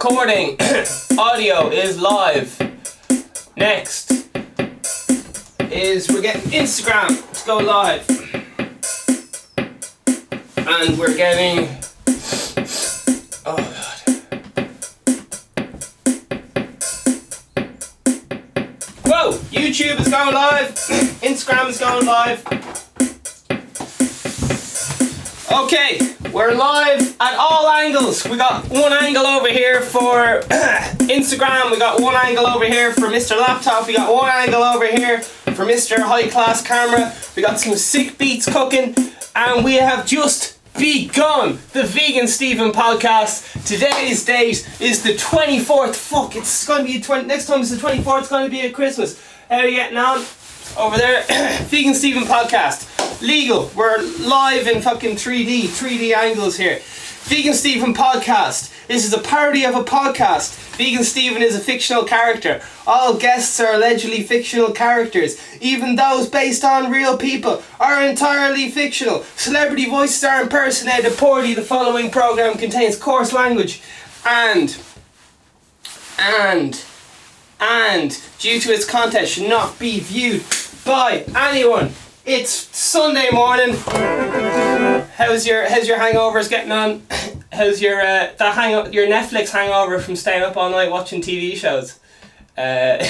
Recording. Audio is live. Next is we're getting Instagram to go live. And we're getting. Oh god. Whoa! YouTube is going live. Instagram is going live. Okay, we're live at all angles. We got one angle over here for Instagram, we got one angle over here for Mr. Laptop, we got one angle over here for Mr. High Class Camera, we got some sick beats cooking, and we have just begun the Vegan Stephen podcast. Today's date is the 24th. Fuck, it's gonna be 20, next time it's the 24th, it's gonna be at Christmas. How are you getting on? Over there, Vegan Stephen podcast. Legal. We're live in fucking 3D, 3D angles here. Vegan Stephen podcast. This is a parody of a podcast. Vegan Stephen is a fictional character. All guests are allegedly fictional characters. Even those based on real people are entirely fictional. Celebrity voices are impersonated poorly. The following program contains coarse language and and and due to its content should not be viewed by anyone. It's Sunday morning. How's your how's your hangovers getting on? How's your uh, that hang your Netflix hangover from staying up all night watching TV shows? Uh,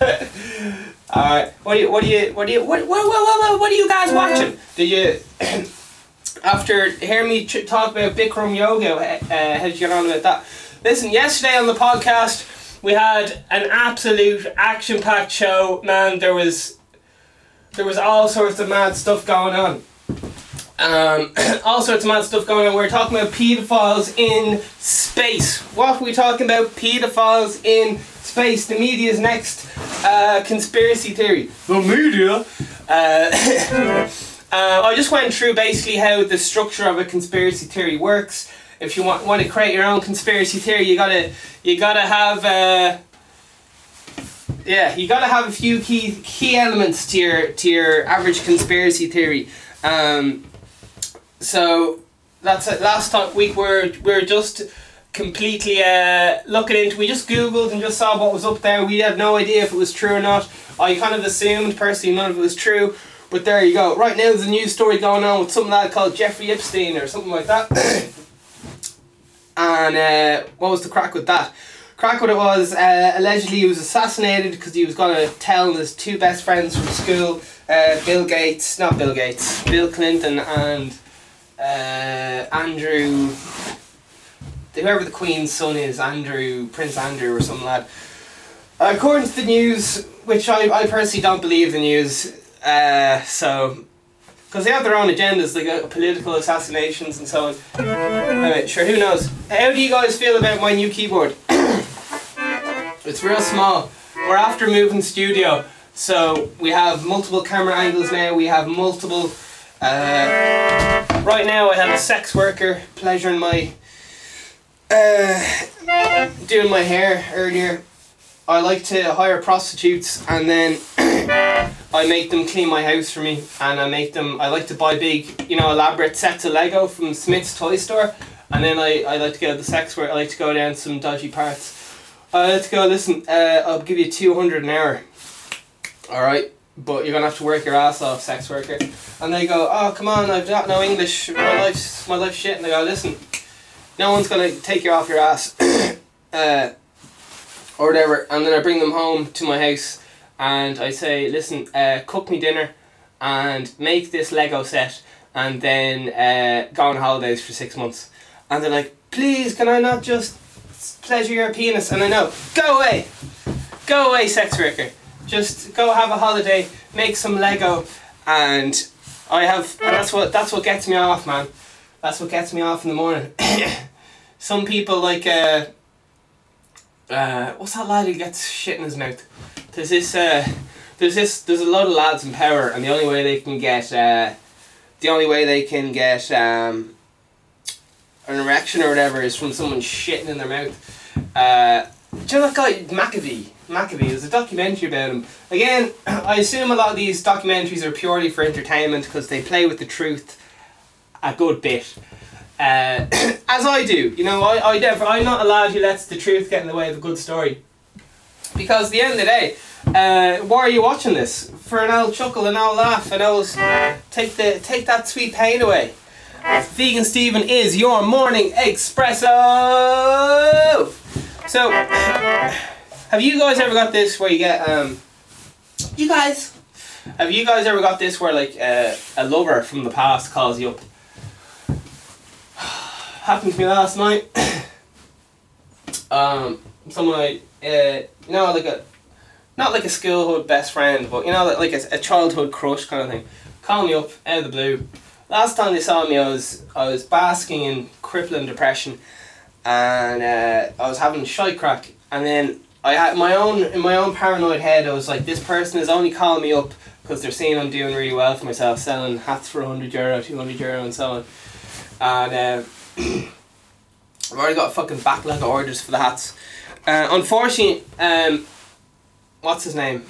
all right. What do you what do you what do you what what what what, what are you guys watching? Do you after hearing me talk about Bikram yoga? Uh, you get on with that? Listen, yesterday on the podcast we had an absolute action packed show. Man, there was there was all sorts of mad stuff going on. Um, all sorts of mad stuff going on. We are talking about paedophiles in space. What are we talking about? Paedophiles in space. The media's next uh, conspiracy theory. The media. Uh, uh, I just went through basically how the structure of a conspiracy theory works. If you want, want to create your own conspiracy theory, you gotta you gotta have uh, yeah, you gotta have a few key key elements to your to your average conspiracy theory. Um, so that's it. Last time week we're we're just completely uh, looking into. We just googled and just saw what was up there. We had no idea if it was true or not. I kind of assumed personally none of it was true. But there you go. Right now there's a news story going on with some lad called Jeffrey Epstein or something like that. and uh, what was the crack with that? Crack what it was, uh, allegedly he was assassinated because he was going to tell his two best friends from school, uh, Bill Gates, not Bill Gates, Bill Clinton and uh, Andrew, whoever the Queen's son is, Andrew, Prince Andrew or some lad. according to the news, which I, I personally don't believe the news, uh, so because they have their own agendas, they got political assassinations and so on. Anyway, sure, who knows? How do you guys feel about my new keyboard? it's real small. We're after moving studio, so we have multiple camera angles now. We have multiple. Uh, right now, I have a sex worker pleasuring my. Uh, doing my hair earlier. I like to hire prostitutes and then I make them clean my house for me and I make them I like to buy big you know elaborate sets of Lego from Smith's toy store and then I, I like to go to the sex work I like to go down some dodgy parts Like to go listen uh, I'll give you 200 an hour. Alright but you're gonna have to work your ass off sex worker. And they go oh come on I've got no English my life's my life's shit. And they go listen no one's gonna take you off your ass uh, or whatever, and then I bring them home to my house and I say, listen, uh, cook me dinner and make this Lego set and then uh, go on holidays for six months. And they're like, please, can I not just pleasure your penis? And I know, go away, go away, sex worker. Just go have a holiday, make some Lego, and I have, and that's what that's what gets me off, man. That's what gets me off in the morning. Some people like. Uh, uh, what's that lad who gets shit in his mouth? There's this, uh, there's this, there's a lot of lads in power, and the only way they can get, uh, the only way they can get um, an erection or whatever is from someone shitting in their mouth. Uh, do you know that guy McAfee? McAfee. There's a documentary about him. Again, I assume a lot of these documentaries are purely for entertainment because they play with the truth a good bit. Uh, as I do, you know, I, I never, I'm not a lad who lets the truth get in the way of a good story. Because at the end of the day, uh, why are you watching this? For an old chuckle, an old laugh, an old take the take that sweet pain away. Vegan Stephen is your morning espresso. So, have you guys ever got this where you get um, you guys, have you guys ever got this where like uh, a lover from the past calls you up? Happened to me last night. um, someone I, uh, you know, like a, not like a schoolhood best friend, but you know, like a, a childhood crush kind of thing. Call me up out of the blue. Last time they saw me, I was I was basking in crippling depression, and uh, I was having a shy crack, and then I had my own in my own paranoid head. I was like, this person is only calling me up because they're seeing I'm doing really well for myself, selling hats for hundred euro, two hundred euro, and so on. And uh, I've already got a fucking backlog of orders for the hats. Uh, unfortunately, um, what's his name?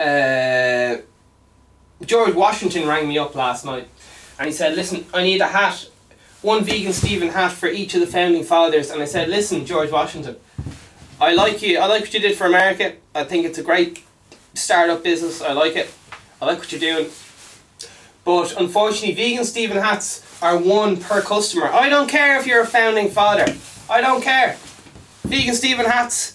Uh, George Washington rang me up last night, and he said, "Listen, I need a hat, one vegan Stephen hat for each of the founding fathers." And I said, "Listen, George Washington." I like you. I like what you did for America. I think it's a great startup business. I like it. I like what you're doing. But unfortunately, vegan Stephen hats are one per customer. I don't care if you're a founding father. I don't care. Vegan Stephen hats,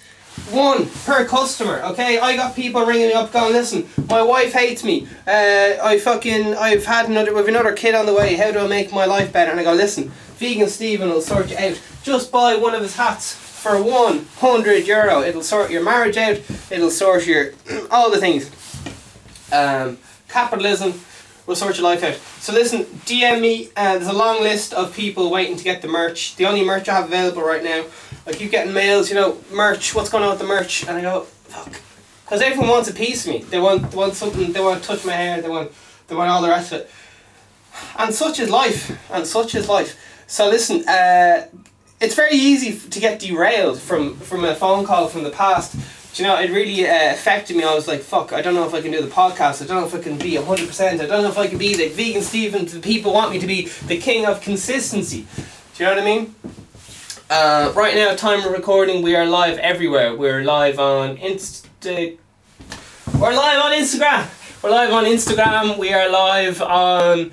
one per customer. Okay, I got people ringing me up, going, "Listen, my wife hates me. Uh, I fucking, I've had another, with another kid on the way. How do I make my life better?" And I go, "Listen, Vegan Stephen will sort you out. Just buy one of his hats." for 100 euro. It'll sort your marriage out, it'll sort your all the things. Um, capitalism will sort your life out. So listen, DM me. Uh, there's a long list of people waiting to get the merch. The only merch I have available right now. I keep getting mails, you know, merch. What's going on with the merch? And I go, fuck, because everyone wants a piece of me. They want, they want something. They want to touch my hair. They want, they want all the rest of it. And such is life. And such is life. So listen, uh, it's very easy to get derailed from from a phone call from the past. You know, it really uh, affected me. I was like, fuck, I don't know if I can do the podcast. I don't know if I can be 100%. I don't know if I can be the vegan Stephen the people want me to be the king of consistency. Do you know what I mean? Uh, right now, time of recording, we are live everywhere. We're live on Insta. We're live on Instagram. We're live on Instagram. We are live on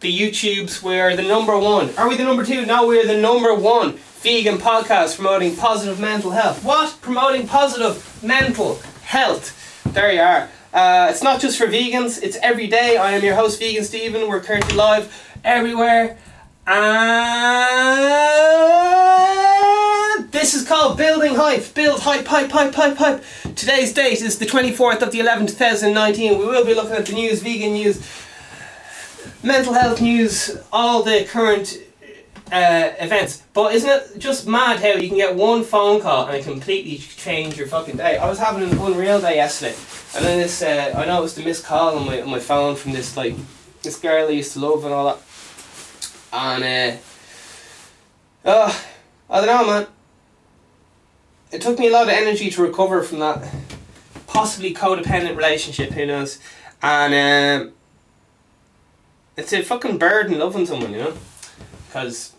the YouTubes. We're the number one. Are we the number two? No, we're the number one vegan podcast promoting positive mental health. What? Promoting positive mental health. There you are. Uh, it's not just for vegans, it's every day. I am your host, Vegan Stephen. We're currently live everywhere. And this is called Building Hype. Build hype, hype, hype, hype, hype. Today's date is the 24th of the 11th, 2019. We will be looking at the news, vegan news, mental health news, all the current uh, events. But isn't it just mad how you can get one phone call and it completely change your fucking day? I was having an unreal day yesterday, and then this uh, I noticed a missed call on my on my phone from this like this girl I used to love and all that, and uh, oh, I don't know, man. It took me a lot of energy to recover from that possibly codependent relationship. Who knows? And. Um, it's a fucking burden loving someone, you know, because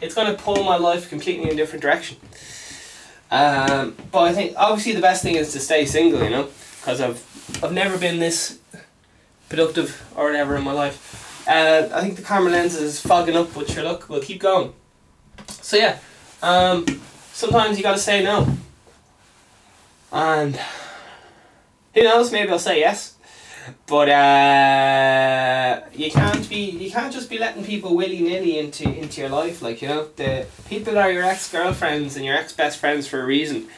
it's gonna pull my life completely in a different direction. Um, but I think obviously the best thing is to stay single, you know, because I've I've never been this productive or whatever in my life. Uh, I think the camera lens is fogging up, but sure, look, we'll keep going. So yeah, um, sometimes you gotta say no, and who knows? Maybe I'll say yes. But uh, you can't be you can't just be letting people willy nilly into into your life. Like you know, the people are your ex girlfriends and your ex best friends for a reason.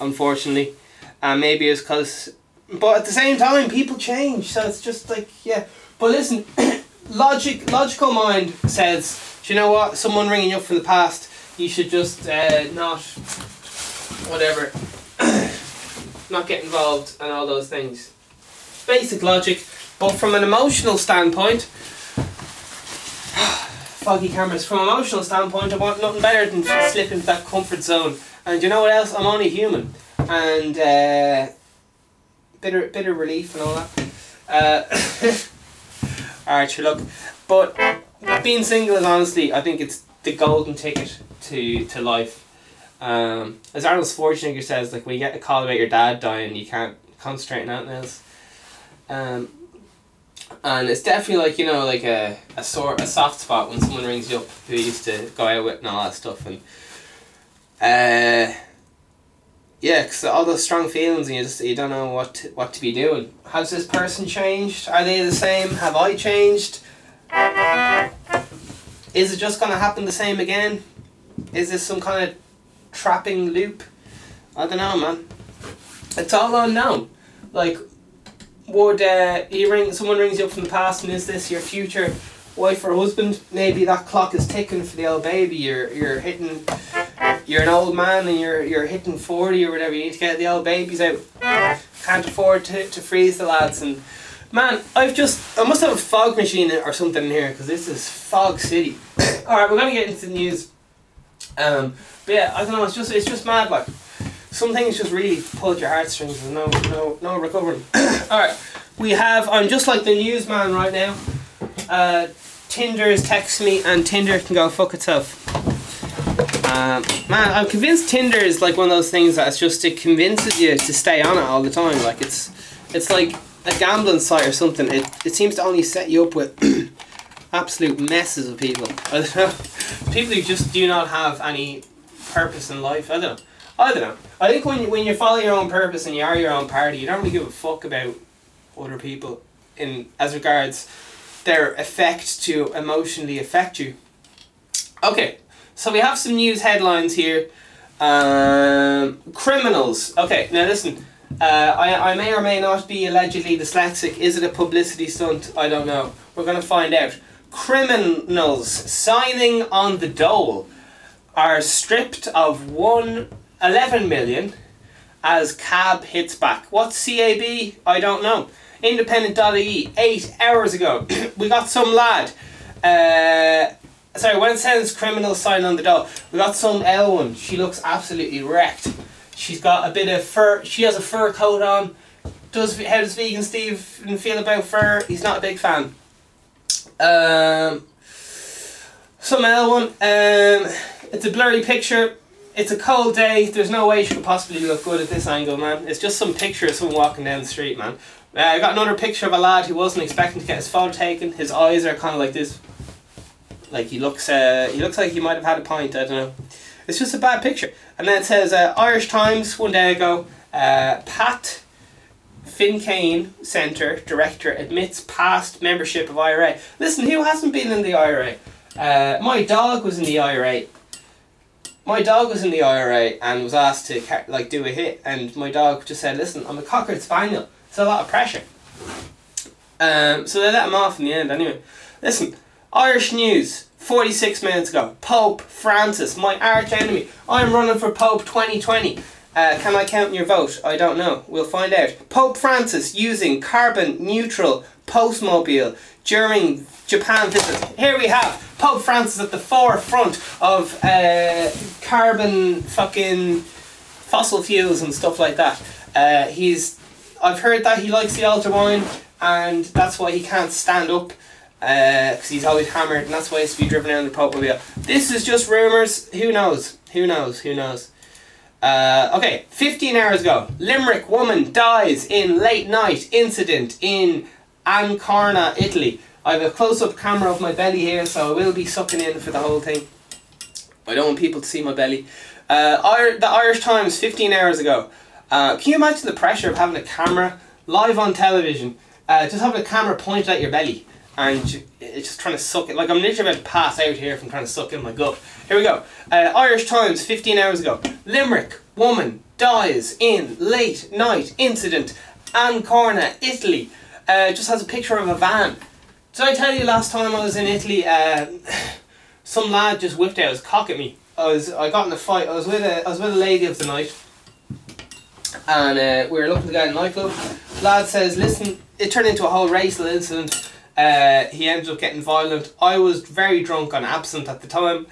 Unfortunately, and maybe it's because. But at the same time, people change, so it's just like yeah. But listen, logic logical mind says, do you know what? Someone ringing you up from the past, you should just uh, not whatever, not get involved and all those things basic logic, but from an emotional standpoint, foggy cameras, from an emotional standpoint, I want nothing better than to slip into that comfort zone. And you know what else? I'm only human. And uh, bitter, bitter relief and all that. Uh, Alright, sure, look. But being single is honestly, I think it's the golden ticket to to life. Um, as Arnold Schwarzenegger says, like when you get a call about your dad dying, you can't concentrate on anything else. Um, and it's definitely like you know like a a sore a soft spot when someone rings you up who you used to go out with and all that stuff and. Uh, yeah, because all those strong feelings and you just you don't know what to, what to be doing. Has this person changed? Are they the same? Have I changed? Is it just gonna happen the same again? Is this some kind of trapping loop? I don't know, man. It's all unknown. Like, would uh, you ring someone rings you up from the past and is this your future wife or husband? Maybe that clock is ticking for the old baby. You're you're hitting you're an old man and you're you're hitting forty or whatever. You need to get the old babies out. Can't afford to, to freeze the lads and man, I've just I must have a fog machine or something in here because this is fog city. All right, we're gonna get into the news. Um, but yeah, I don't know. It's just it's just mad. Like some things just really pulled your heartstrings and no no no recovering. All right, we have. I'm just like the newsman right now. Uh, Tinder is texting me and Tinder can go fuck itself. Um, man, I'm convinced Tinder is like one of those things that's just it convinces you to stay on it all the time. Like it's it's like a gambling site or something. It it seems to only set you up with absolute messes of people. I don't know. People who just do not have any purpose in life. I don't know. I don't know. I think when when you follow your own purpose and you are your own party, you don't really give a fuck about other people in as regards their effect to emotionally affect you. Okay, so we have some news headlines here. Um, criminals. Okay, now listen. Uh, I, I may or may not be allegedly dyslexic. Is it a publicity stunt? I don't know. We're going to find out. Criminals signing on the dole are stripped of one 11 million as CAB hits back. What's CAB? I don't know. Independent.ie, eight hours ago, we got some lad. Uh, sorry, when says criminal sign on the door, we got some one. She looks absolutely wrecked. She's got a bit of fur. She has a fur coat on. Does how does vegan Steve feel about fur? He's not a big fan. Um, some one. Um, it's a blurry picture. It's a cold day. There's no way she could possibly look good at this angle, man. It's just some picture of someone walking down the street, man. Uh, I got another picture of a lad who wasn't expecting to get his photo taken. His eyes are kind of like this. Like he looks, uh, he looks like he might have had a pint. I don't know. It's just a bad picture. And then it says uh, Irish Times one day ago. Uh, Pat Finucane Centre director admits past membership of IRA. Listen, who hasn't been in the IRA? Uh, my dog was in the IRA. My dog was in the IRA and was asked to like do a hit, and my dog just said, "Listen, I'm a cocker spaniel. It's a lot of pressure." Um, so they let him off in the end. Anyway, listen, Irish news. 46 minutes ago, Pope Francis, my arch enemy. I'm running for Pope 2020. Uh, can I count your vote? I don't know. We'll find out. Pope Francis using carbon neutral popemobile during Japan visit. Here we have Pope Francis at the forefront of uh, carbon fucking fossil fuels and stuff like that. Uh, he's, I've heard that he likes the altar wine, and that's why he can't stand up because uh, he's always hammered, and that's why he's to be driven around the Pope mobile. This is just rumors. Who knows? Who knows? Who knows? Uh, okay, 15 hours ago, Limerick woman dies in late night incident in Ancona, Italy. I have a close up camera of my belly here, so I will be sucking in for the whole thing. I don't want people to see my belly. Uh, the Irish Times, 15 hours ago. Uh, can you imagine the pressure of having a camera live on television? Uh, just having a camera pointed at your belly and it's just trying to suck it. Like I'm literally about to pass out here from trying to suck in my gut. Here we go. Uh, Irish Times, 15 hours ago. Limerick woman dies in late night incident. Ancona, Italy. Uh, just has a picture of a van. Did I tell you last time I was in Italy? Uh, some lad just whipped out his cock at me. I was I got in a fight. I was with a I was with a lady of the night, and uh, we were looking to go to a nightclub. Lad says, "Listen." It turned into a whole racial incident uh, he ended up getting violent. I was very drunk on absinthe at the time,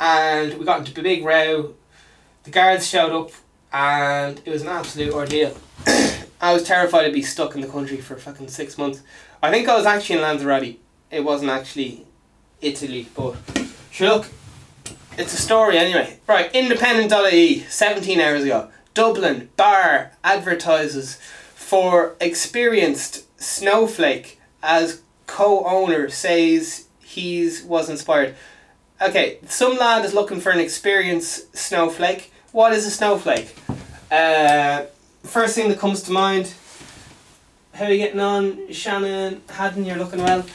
and we got into a big row. The guards showed up, and it was an absolute ordeal. I was terrified to be stuck in the country for fucking six months. I think I was actually in Lanzarote. It wasn't actually Italy. But sure, look, it's a story anyway. Right, independent.ie, 17 hours ago. Dublin bar advertises for experienced snowflake as co-owner says he's was inspired. Okay, some lad is looking for an experienced snowflake. What is a snowflake? Uh, first thing that comes to mind. How are you getting on, Shannon? Haddon, you're looking well.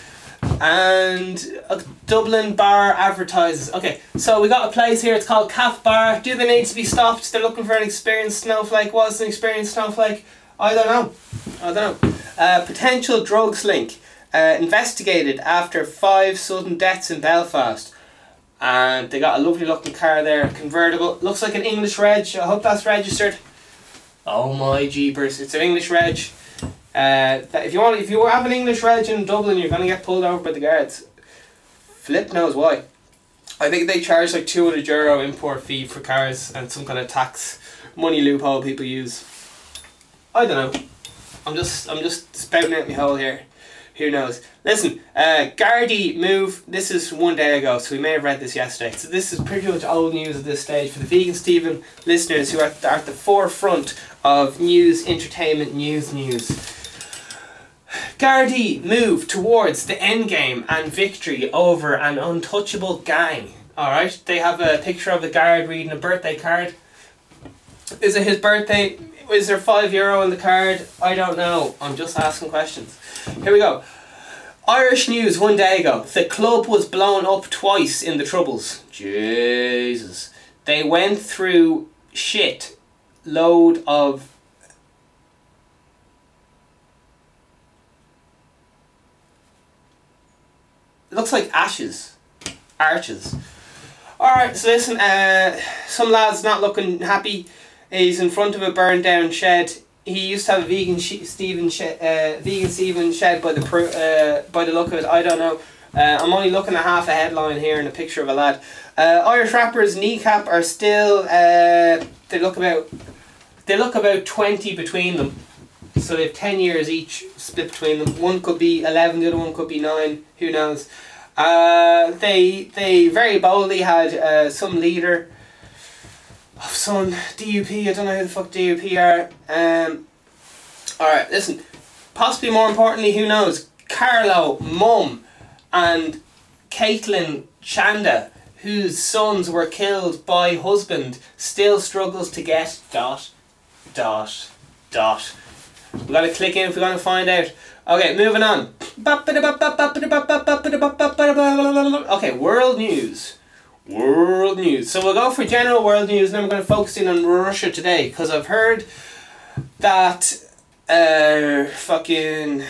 And a Dublin bar advertises. Okay, so we got a place here. It's called Calf Bar. Do they need to be stopped? They're looking for an experienced snowflake. What's an experienced snowflake? I don't know. I don't know. Uh, potential drugs link uh, investigated after five sudden deaths in Belfast. And they got a lovely looking car there, convertible. Looks like an English reg. I hope that's registered. Oh my jeepers! It's an English reg. Uh, if you want, if you have an English reg in Dublin, you're gonna get pulled over by the guards. Flip knows why. I think they charge like two hundred euro import fee for cars and some kind of tax money loophole people use. I don't know. I'm just I'm just spouting out my hole here. Who knows? Listen, uh, move. This is one day ago, so we may have read this yesterday. So this is pretty much old news at this stage for the Vegan Stephen listeners who are, at the forefront of news, entertainment, news, news. Gardaí move towards the end game and victory over an untouchable gang. Alright, they have a picture of a guard reading a birthday card. Is it his birthday? Is there five euro in the card? I don't know. I'm just asking questions. Here we go. Irish news one day ago. The club was blown up twice in the Troubles. Jesus. They went through shit. Load of. It looks like ashes. Arches. Alright, so listen, uh, some lad's not looking happy. He's in front of a burned down shed. He used to have a vegan she- Stephen uh, vegan Stephen shed by the pro- uh, by the look of it. I don't know. Uh, I'm only looking at half a headline here and a picture of a lad. Uh, Irish rappers kneecap are still. Uh, they look about. They look about twenty between them. So they have ten years each split between them. One could be eleven, the other one could be nine. Who knows? Uh, they they very boldly had some leader of some DUP. I don't know who the fuck DUP are. Um, all right, listen. Possibly more importantly, who knows? Carlow, mum, and Caitlin Chanda, whose sons were killed by husband, still struggles to get dot, dot, dot. We gotta click in if we're gonna find out. Okay, moving on. Okay, world news. World news. So we'll go for general world news, and then we're going to focus in on Russia today because I've heard that uh fucking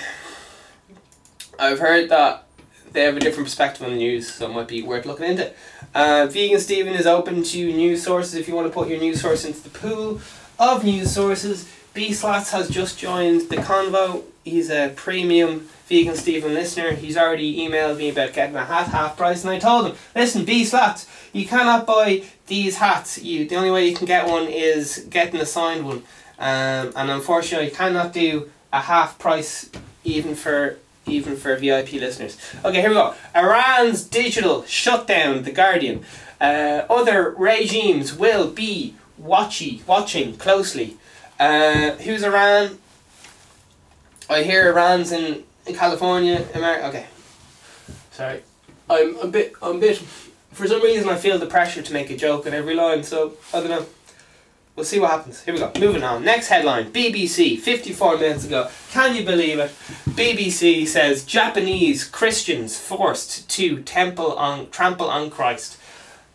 I've heard that they have a different perspective on the news, so it might be worth looking into. Uh, Vegan Stephen is open to news sources if you want to put your news source into the pool of news sources. B Slats has just joined the convo. He's a premium Vegan Stephen listener. He's already emailed me about getting a hat half price, and I told him, listen, B Slats, you cannot buy these hats. You the only way you can get one is getting a signed one, um, and unfortunately, you cannot do a half price even for even for VIP listeners. Okay, here we go. Iran's digital shutdown. The Guardian. Uh, other regimes will be watchy, watching closely. Uh, who's Iran? I hear Iran's in, in California, America. Okay, sorry. I'm a bit. I'm a bit. For some reason, I feel the pressure to make a joke in every line. So I don't know. We'll see what happens. Here we go. Moving on. Next headline. BBC. Fifty-four minutes ago. Can you believe it? BBC says Japanese Christians forced to temple on trample on Christ.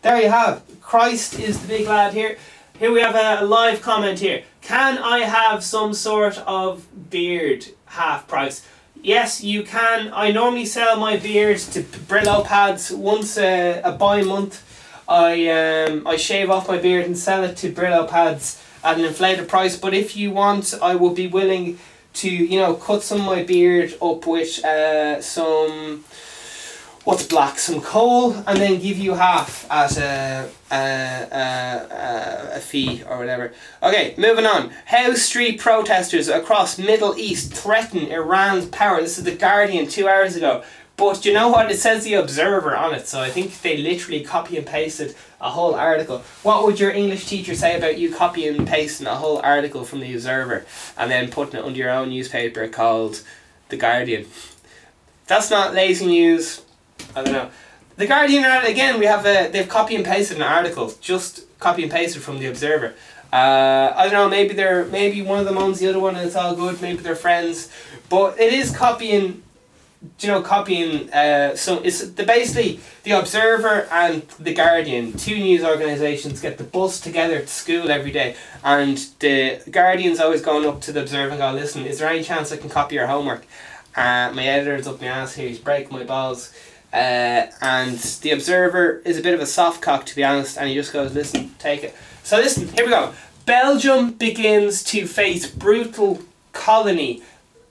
There you have. Christ is the big lad here. Here we have a live comment here. Can I have some sort of beard half price? Yes, you can. I normally sell my beards to Brillo pads once a, a by month. I um I shave off my beard and sell it to Brillo pads at an inflated price. But if you want, I would be willing to you know cut some of my beard up with uh, some what's black some coal and then give you half at a a, a, a, a fee or whatever. Okay, moving on. House Street protesters across Middle East threaten Iran's power. This is the Guardian two hours ago. But you know what? It says the Observer on it, so I think they literally copy and pasted a whole article. What would your English teacher say about you copying and pasting a whole article from the Observer and then putting it under your own newspaper called The Guardian? That's not lazy news. I don't know. The Guardian again. We have a they've copy and pasted an article, just copy and pasted from the Observer. Uh, I don't know. Maybe they're maybe one of them owns the other one, and it's all good. Maybe they're friends, but it is copying you know, copying. Uh, so it's the basically the Observer and the Guardian, two news organisations, get the bus together to school every day, and the Guardian's always going up to the Observer and go, "Listen, is there any chance I can copy your homework?" Uh, my editor's up my ass here. He's breaking my balls. Uh, and the Observer is a bit of a soft cock, to be honest, and he just goes, "Listen, take it." So listen, here we go. Belgium begins to face brutal colony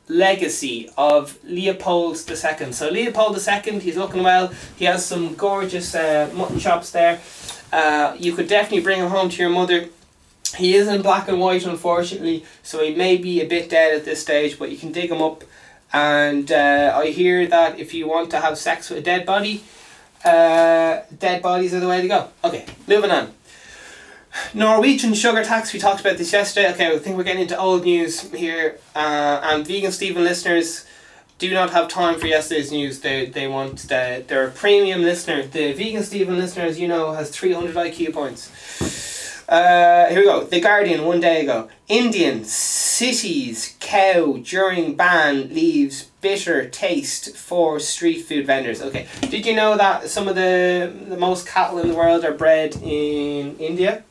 legacy of Leopold II. So Leopold II, he's looking well. He has some gorgeous uh, mutton chops there. Uh, you could definitely bring him home to your mother. He is in black and white, unfortunately, so he may be a bit dead at this stage, but you can dig him up. And uh, I hear that if you want to have sex with a dead body, uh, dead bodies are the way to go. Okay, moving on. Norwegian sugar tax, we talked about this yesterday. Okay, I think we're getting into old news here. Uh, and Vegan Steven listeners do not have time for yesterday's news. They, they want, the, they're a premium listener. The Vegan Steven listener, as you know, has 300 IQ points. Uh, here we go. The Guardian, one day ago. Indian cities cow during ban leaves bitter taste for street food vendors. Okay, did you know that some of the the most cattle in the world are bred in India?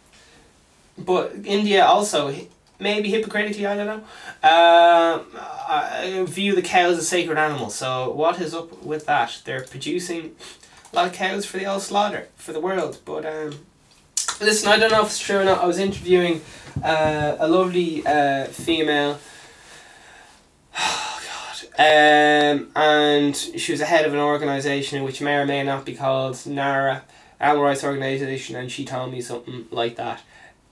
but India also maybe hypocritically I don't know uh, I view the cow as a sacred animal so what is up with that they're producing a lot of cows for the old slaughter for the world but um, listen I don't know if it's true or not I was interviewing uh, a lovely uh, female oh God um, and she was a head of an organisation which may or may not be called NARA Animal Rights Organisation and she told me something like that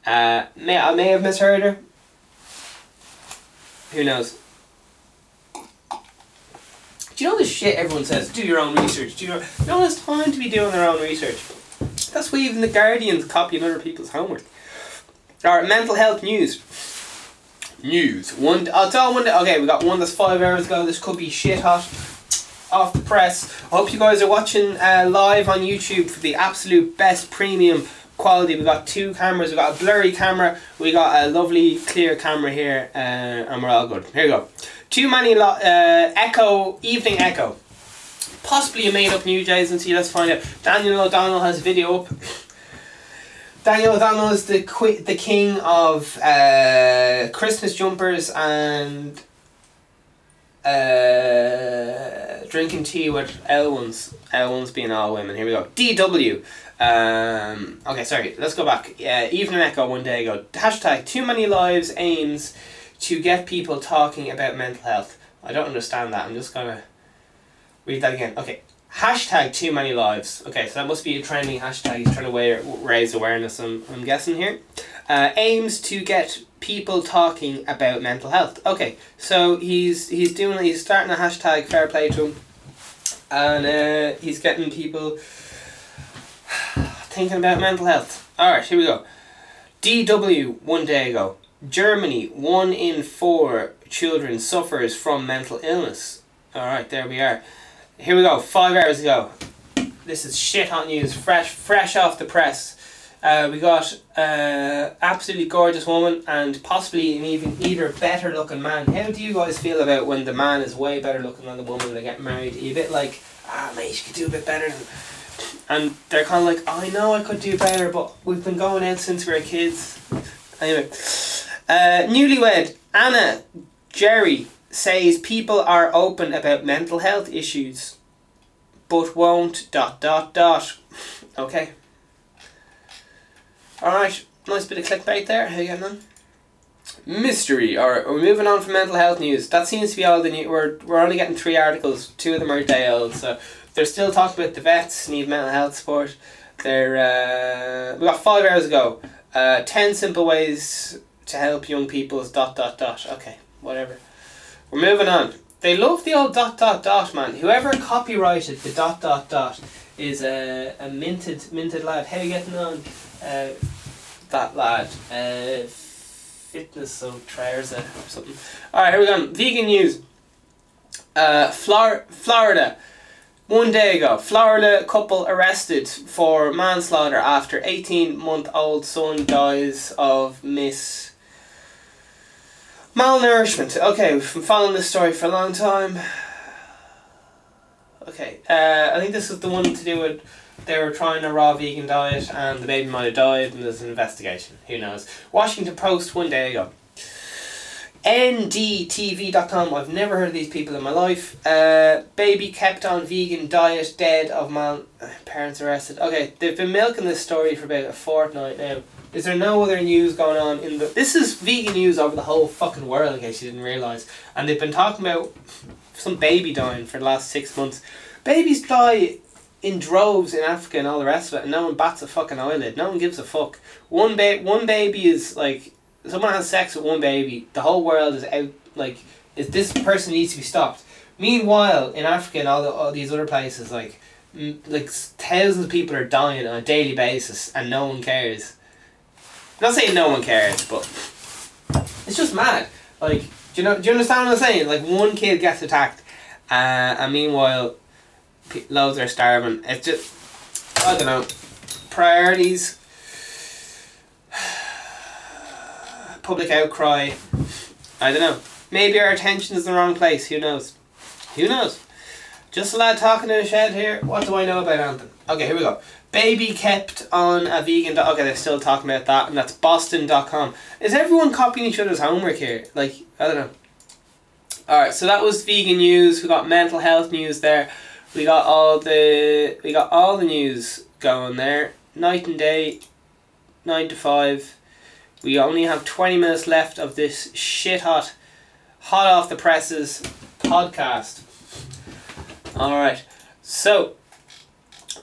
uh, may I may have misheard her. Who knows? Do you know the shit everyone says? Do your own research. Do you know? No one has time to be doing their own research. That's why even the Guardian's copying other people's homework. Alright, mental health news. News. One. I'll tell one. Okay, we got one that's five hours ago. This could be shit hot. Off the press. I hope you guys are watching uh, live on YouTube for the absolute best premium quality. We've got two cameras. We've got a blurry camera. We got a lovely clear camera here, uh, and we're all good. Here we go. Too many lo- uh, echo evening echo. Possibly a made up news agency. Let's find out. Daniel O'Donnell has a video up. Daniel O'Donnell is the the king of uh, Christmas jumpers and uh, drinking tea with L ones. L ones being all women. Here we go. DW. Um, okay, sorry. Let's go back. Uh, Evening Echo one day ago. Hashtag Too Many Lives aims to get people talking about mental health. I don't understand that. I'm just gonna read that again. Okay. Hashtag Too Many Lives. Okay, so that must be a trending hashtag. He's trying to raise awareness. I'm, I'm guessing here. Uh, aims to get people talking about mental health. Okay, so he's he's doing he's starting a hashtag. Fair play to him, and uh, he's getting people thinking about mental health. Alright, here we go. DW one day ago. Germany, one in four children suffers from mental illness. Alright, there we are. Here we go, five hours ago. This is shit hot news, fresh fresh off the press. Uh, we got uh, absolutely gorgeous woman and possibly an even either better looking man. How do you guys feel about when the man is way better looking than the woman they get married? Are you a bit like, ah mate, you could do a bit better than and they're kind of like, I know I could do better, but we've been going out since we were kids. Anyway, uh, newlywed Anna Geary says people are open about mental health issues, but won't dot dot dot. Okay. All right, nice bit of clickbait there. How you getting on? Mystery. All right, we're moving on from mental health news. That seems to be all the new. We're we're only getting three articles. Two of them are day old, so they're still talking about the vets need mental health support. They're uh, we got five hours ago. Uh, ten simple ways to help young people's dot dot dot. Okay, whatever. We're moving on. They love the old dot dot dot man. Whoever copyrighted the dot dot dot is a, a minted minted lad. How you getting on? Uh, that lad. Uh, fitness of Trerza or something. Alright, here we go. Vegan news. Uh, Flor- Florida. One day ago, Florida couple arrested for manslaughter after 18 month old son dies of miss malnourishment. Okay, we've been following this story for a long time. Okay, uh, I think this is the one to do with they were trying a raw vegan diet and the baby might have died and there's an investigation. Who knows? Washington Post one day ago. NDTV.com. I've never heard of these people in my life. Uh, baby kept on vegan diet, dead of mal. Parents arrested. Okay, they've been milking this story for about a fortnight now. Is there no other news going on in the? This is vegan news over the whole fucking world, in case you didn't realize. And they've been talking about some baby dying for the last six months. Babies die in droves in Africa and all the rest of it, and no one bats a fucking eyelid. No one gives a fuck. One ba- one baby is like someone has sex with one baby, the whole world is out. Like, is this person needs to be stopped? Meanwhile, in Africa and all, the, all these other places, like, like thousands of people are dying on a daily basis, and no one cares. Not saying no one cares, but it's just mad. Like, do you know? Do you understand what I'm saying? Like, one kid gets attacked, uh, and meanwhile, pe- loads are starving. It's just, I don't know, priorities public outcry. I don't know. Maybe our attention is in the wrong place. Who knows? Who knows? Just a lad talking in a shed here. What do I know about Anthem? Okay, here we go. Baby kept on a vegan. Do- okay, they're still talking about that, and that's Boston.com. Is everyone copying each other's homework here? Like, I don't know. Alright, so that was vegan news. We got mental health news there. We got all the we got all the news going there. Night and day, nine to five. We only have 20 minutes left of this shit hot, hot off the presses podcast. Alright, so,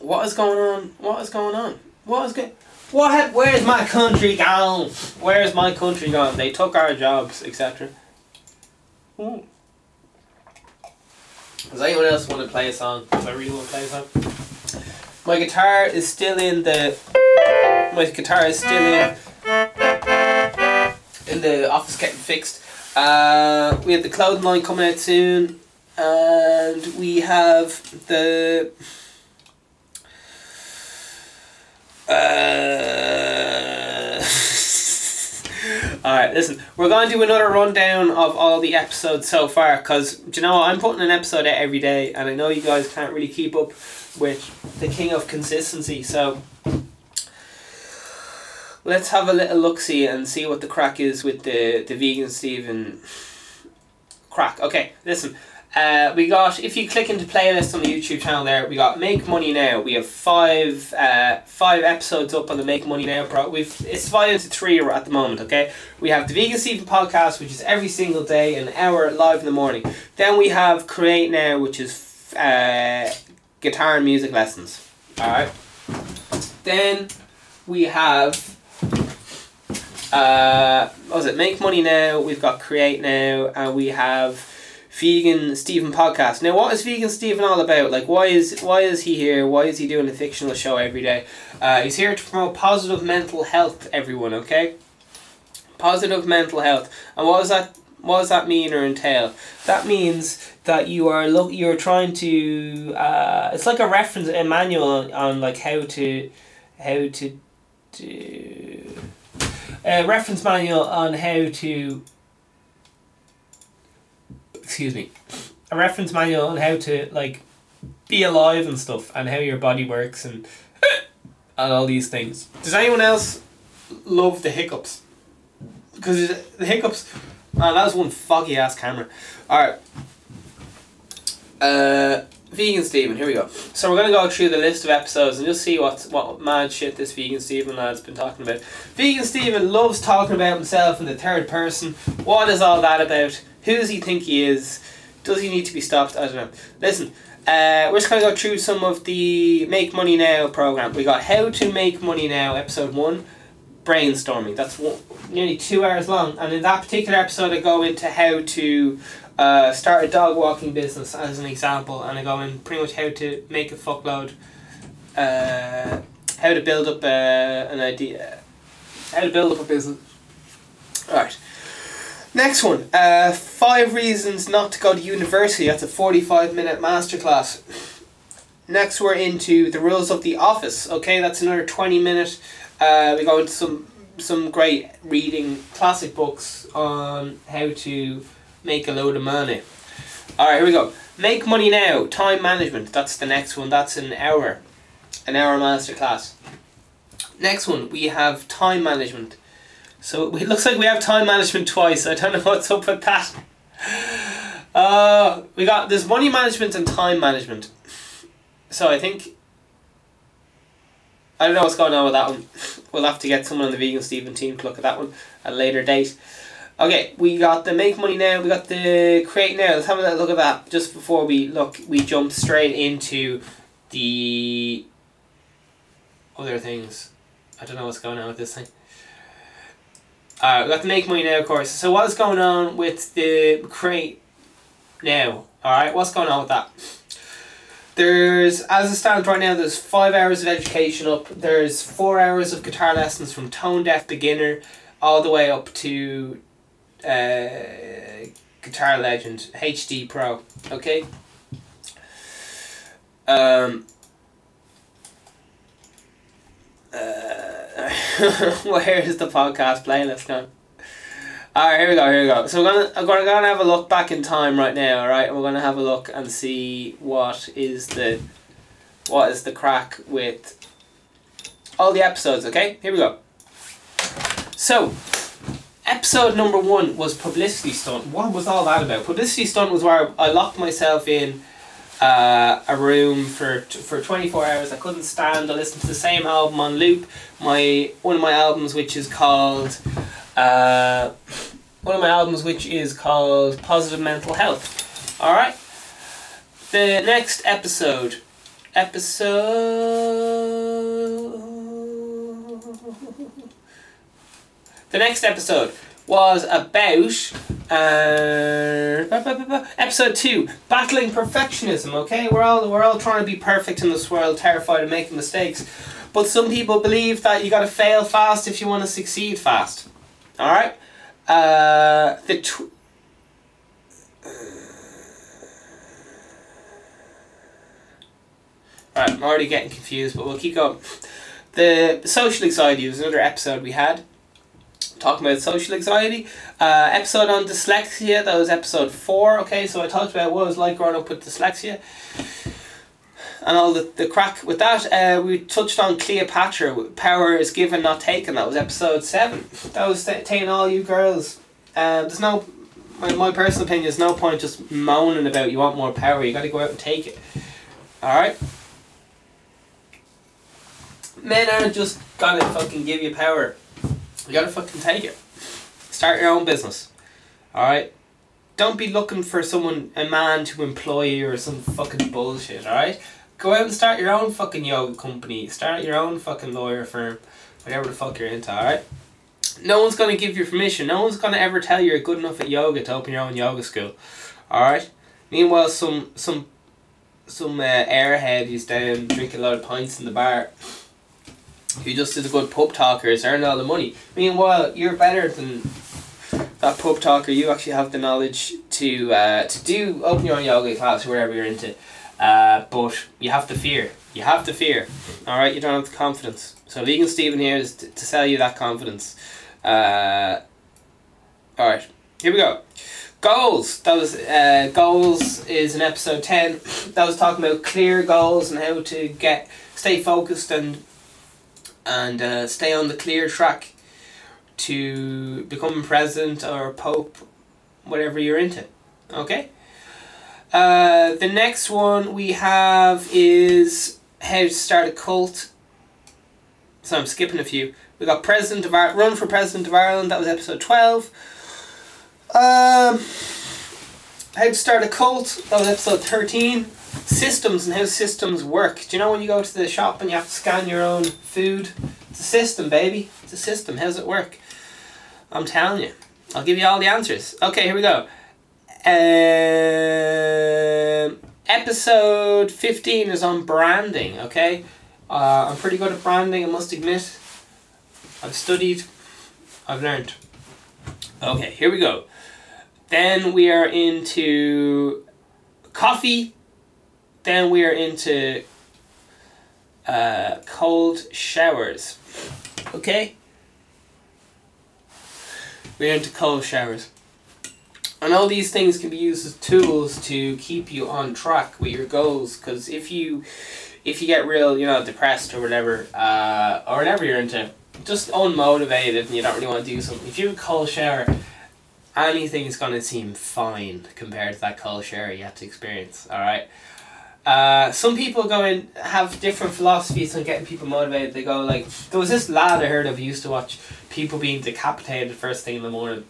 what is going on? What is going on? What is going What? ha- Where's my country gone? Where's my country gone? They took our jobs, etc. Ooh. Does anyone else want to play a song? Does I really want to play a song? My guitar is still in the. My guitar is still in in the office getting fixed. Uh, we have the clothing line coming out soon, and we have the. Uh, Alright, listen, we're going to do another rundown of all the episodes so far because, you know, I'm putting an episode out every day and I know you guys can't really keep up with the king of consistency, so let's have a little look see and see what the crack is with the, the vegan Stephen crack. Okay, listen. Uh, we got if you click into playlist on the YouTube channel there, we got Make Money Now. We have five uh, five episodes up on the Make Money Now pro. We've it's five to three at the moment. Okay, we have the Vegan Stephen podcast, which is every single day, an hour live in the morning. Then we have Create Now, which is uh, guitar and music lessons. All right. Then we have uh, what was it? Make money now. We've got create now, and we have vegan Stephen podcast. Now, what is vegan Stephen all about? Like, why is why is he here? Why is he doing a fictional show every day? Uh, he's here to promote positive mental health. Everyone, okay? Positive mental health. And what does that what does that mean or entail? That means that you are look you're trying to. Uh, it's like a reference, a manual on, on like how to how to do a reference manual on how to excuse me a reference manual on how to like be alive and stuff and how your body works and and all these things does anyone else love the hiccups because the hiccups man that was one foggy ass camera all right uh Vegan Steven, here we go. So we're gonna go through the list of episodes and just see what what mad shit this Vegan Steven lad's been talking about. Vegan Steven loves talking about himself in the third person. What is all that about? Who does he think he is? Does he need to be stopped? I don't know. Listen, uh, we're just gonna go through some of the Make Money Now program. We got How to Make Money Now, episode one. brainstorming. That's one, nearly two hours long. And in that particular episode, I go into how to uh, start a dog walking business as an example, and I go in pretty much how to make a fuckload, uh, how to build up uh, an idea, how to build up a business. Alright. Next one. Uh, five reasons not to go to university. That's a 45 minute masterclass. Next, we're into the rules of the office. Okay, that's another 20 minute. Uh, we go into some some great reading classic books on how to make a load of money. Alright, here we go. Make money now. Time management. That's the next one. That's an hour. An hour masterclass. Next one, we have time management. So it looks like we have time management twice. I don't know what's up with that. Uh, we got there's money management and time management. So I think I don't know what's going on with that one. We'll have to get someone on the Vegan Steven team to look at that one at a later date. Okay, we got the make money now. We got the create now. Let's have a look at that just before we look. We jump straight into the other things. I don't know what's going on with this thing. Alright, we got the make money now of course. So what's going on with the crate now? Alright, what's going on with that? There's, as it stands right now, there's five hours of education up. There's four hours of guitar lessons from tone deaf beginner all the way up to uh, guitar legend HD Pro. Okay. Um. Uh, where is the podcast playlist gone? Alright, here we go, here we go. So we're gonna I'm gonna have a look back in time right now, alright? We're gonna have a look and see what is the what is the crack with all the episodes, okay? Here we go. So episode number one was publicity stunt. What was all that about? Publicity stunt was where I locked myself in uh, a room for for twenty four hours. I couldn't stand to listen to the same album on loop. My one of my albums, which is called uh, one of my albums, which is called Positive Mental Health. All right. The next episode, episode. The next episode was about uh, episode two, battling perfectionism. Okay, we're all we're all trying to be perfect in this world, terrified of making mistakes, but some people believe that you got to fail fast if you want to succeed fast. All right, uh, the. Tw- Right, I'm already getting confused, but we'll keep going. The social anxiety was another episode we had talking about social anxiety. Uh, episode on dyslexia, that was episode four. Okay, so I talked about what it was like growing up with dyslexia and all the, the crack with that. Uh, we touched on Cleopatra, power is given, not taken. That was episode seven. That was t- all you girls. Um, there's no, my, my personal opinion, there's no point just moaning about you want more power. You got to go out and take it. All right. Men aren't just gonna fucking give you power. You gotta fucking take it. Start your own business. Alright? Don't be looking for someone, a man to employ you or some fucking bullshit, alright? Go out and start your own fucking yoga company. Start your own fucking lawyer firm. Whatever the fuck you're into, alright? No one's gonna give you permission. No one's gonna ever tell you you're good enough at yoga to open your own yoga school. Alright? Meanwhile, some some some uh, airhead who's down drinking a lot of pints in the bar who just is a good pub talker is earning all the money. Meanwhile, you're better than that pub talker. You actually have the knowledge to uh, to do open your own yoga class, wherever you're into. Uh, but you have to fear. You have to fear. All right, you don't have the confidence. So vegan Steven here is to, to sell you that confidence. Uh, all right, here we go. Goals. That was uh, goals is in episode ten. That was talking about clear goals and how to get stay focused and and uh, stay on the clear track to become president or pope, whatever you're into. Okay? Uh, the next one we have is how to start a cult. So I'm skipping a few. We got President of Ar- Run for President of Ireland, that was episode 12. Um, how to start a cult, that was episode 13 systems and how systems work. Do you know when you go to the shop and you have to scan your own food It's a system, baby. It's a system. How's it work? I'm telling you. I'll give you all the answers. Okay, here we go. Um, episode 15 is on branding, okay? Uh, I'm pretty good at branding, I must admit. I've studied, I've learned. Okay, here we go. Then we are into coffee. Then we are into uh, cold showers. Okay? We're into cold showers. And all these things can be used as tools to keep you on track with your goals. Because if you, if you get real, you know, depressed or whatever, uh, or whatever you're into, just unmotivated and you don't really want to do something. If you have a cold shower, anything's gonna seem fine compared to that cold shower you have to experience. All right. Uh, some people go and have different philosophies on getting people motivated. They go like, there was this lad I heard of used to watch people being decapitated first thing in the morning,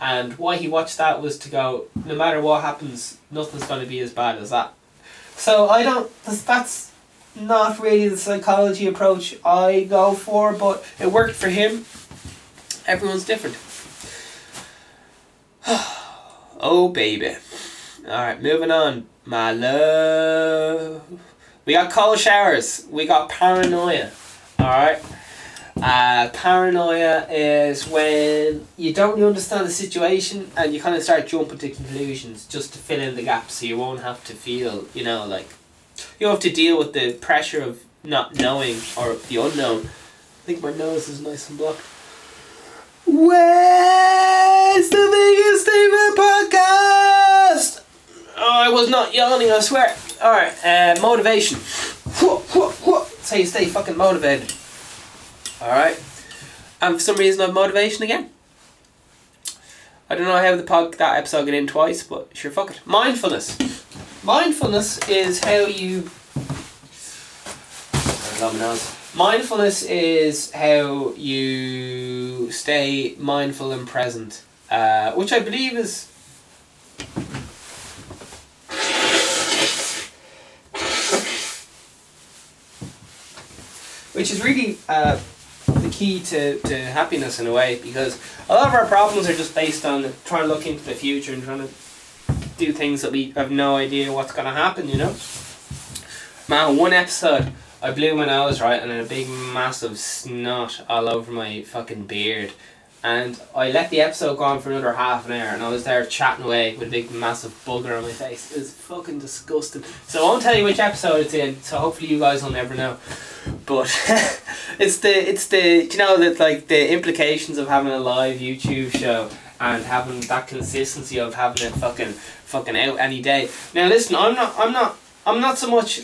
and why he watched that was to go, no matter what happens, nothing's going to be as bad as that. So I don't. That's, not really the psychology approach I go for, but it worked for him. Everyone's different. oh baby. Alright, moving on. My love. We got cold showers. We got paranoia. Alright? Uh, paranoia is when you don't really understand the situation and you kind of start jumping to conclusions just to fill in the gaps so you won't have to feel, you know, like you have to deal with the pressure of not knowing or the unknown. I think my nose is nice and blocked. Where's the biggest Steven podcast? Oh, I was not yawning, I swear. Alright, uh, motivation. That's how you stay fucking motivated. Alright. And for some reason I have motivation again. I don't know how the pod that episode got in twice, but sure fuck it. Mindfulness. Mindfulness is how you Mindfulness is how you stay mindful and present, uh, which I believe is which is really uh, the key to, to happiness in a way because a lot of our problems are just based on trying to look into the future and trying to do things that we have no idea what's going to happen, you know? Man, one episode I blew my nose, right, and then a big massive snot all over my fucking beard. And I let the episode go on for another half an hour, and I was there chatting away with a big massive bugger on my face. It was fucking disgusting. So I won't tell you which episode it's in. So hopefully you guys will never know. But it's the it's the you know that like the implications of having a live YouTube show and having that consistency of having it fucking fucking out any day. Now listen, I'm not I'm not I'm not so much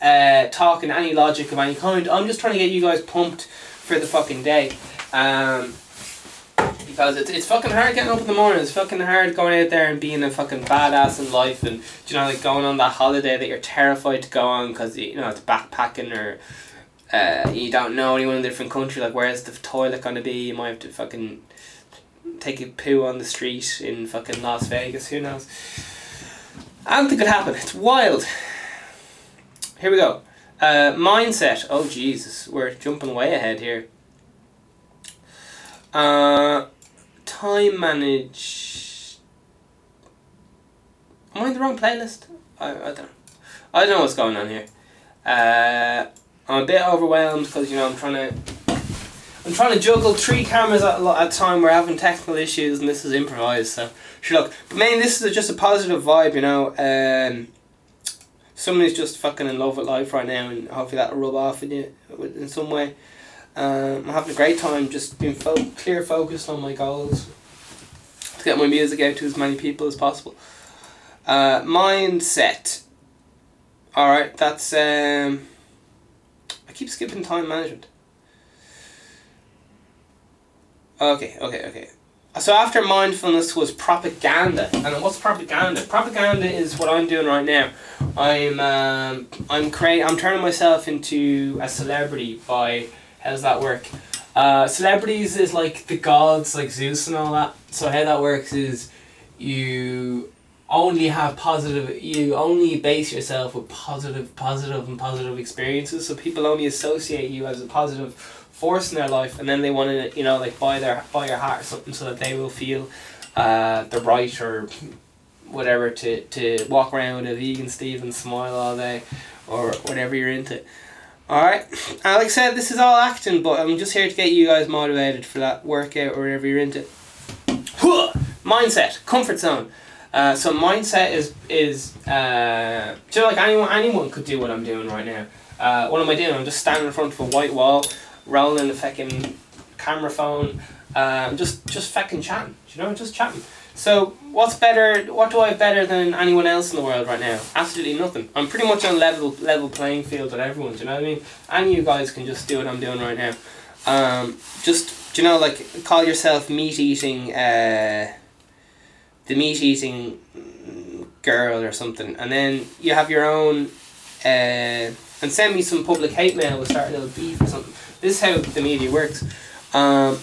uh, talking any logic of any kind. I'm just trying to get you guys pumped for the fucking day. Um, because it's, it's fucking hard getting up in the morning. It's fucking hard going out there and being a fucking badass in life and you know like going on that holiday that you're terrified to go on because you know it's backpacking or uh, you don't know anyone in a different country. Like where's the toilet gonna be? You might have to fucking take a poo on the street in fucking Las Vegas. Who knows? Anything could happen. It's wild. Here we go. Uh, mindset. Oh Jesus, we're jumping way ahead here. Uh, time manage. Am I in the wrong playlist? I, I don't know. I don't know what's going on here. Uh, I'm a bit overwhelmed because you know I'm trying to. I'm trying to juggle three cameras at a time. We're having technical issues, and this is improvised. So, sure, look. But this is just a positive vibe, you know. Um, somebody's just fucking in love with life right now, and hopefully that'll rub off in you in some way. Um, I'm having a great time, just being fo- clear, focused on my goals to get my music out to as many people as possible. Uh, mindset. All right, that's. Um, I keep skipping time management. Okay, okay, okay. So after mindfulness was propaganda, and what's propaganda? Propaganda is what I'm doing right now. I'm um, I'm create I'm turning myself into a celebrity by how's that work? Uh, celebrities is like the gods like Zeus and all that. So how that works is you only have positive you only base yourself with positive positive and positive experiences so people only associate you as a positive force in their life and then they want to you know like buy their buy your heart or something so that they will feel uh, the right or whatever to, to walk around with a vegan Steve and smile all day or whatever you're into alright Alex said this is all acting but I'm just here to get you guys motivated for that workout or whatever you're into mindset comfort zone uh, so mindset is is uh, know, like anyone anyone could do what I'm doing right now. Uh, what am I doing? I'm just standing in front of a white wall, rolling a fucking camera phone, uh, just just fucking chatting. You know, just chatting. So what's better? What do I have better than anyone else in the world right now? Absolutely nothing. I'm pretty much on level level playing field with everyone. Do you know what I mean? And you guys can just do what I'm doing right now. Um, just do you know like call yourself meat eating. Uh, the meat eating girl or something, and then you have your own. Uh, and send me some public hate mail. We'll start a little beef or something. This is how the media works. Um,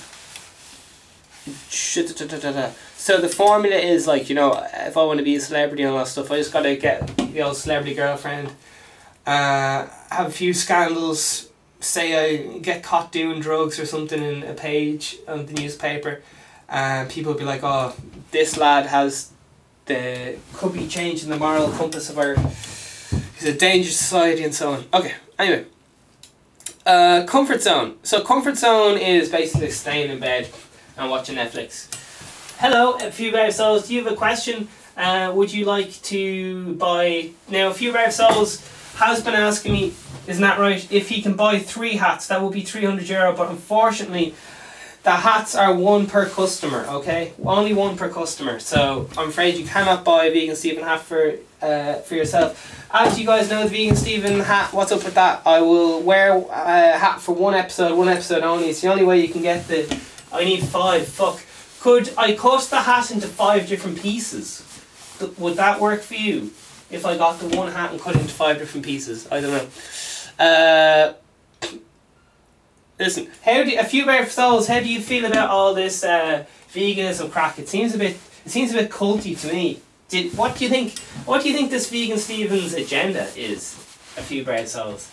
so the formula is like you know if I want to be a celebrity and all that stuff, I just gotta get the old celebrity girlfriend. Uh, have a few scandals. Say I get caught doing drugs or something in a page on the newspaper, and people be like, "Oh, this lad has the could be changing the moral compass of our he's a dangerous society and so on. Okay, anyway. Uh, comfort zone. So comfort zone is basically staying in bed and watching Netflix. Hello, a few brave souls. Do you have a question? Uh, would you like to buy now? A few brave souls has been asking me, isn't that right? If he can buy three hats, that would be three hundred euro. But unfortunately, the hats are one per customer, okay? Only one per customer. So I'm afraid you cannot buy a vegan Stephen hat for uh, for yourself. As you guys know, the vegan Stephen hat. What's up with that? I will wear a hat for one episode, one episode only. It's the only way you can get the. I need five. Fuck. Could I cut the hat into five different pieces? Would that work for you? If I got the one hat and cut it into five different pieces, I don't know. Uh, Listen, how do you, a few brave souls? How do you feel about all this uh, veganism crack? It seems a bit. It seems a bit culty to me. Did what do you think? What do you think this vegan Stevens agenda is? A few brave souls.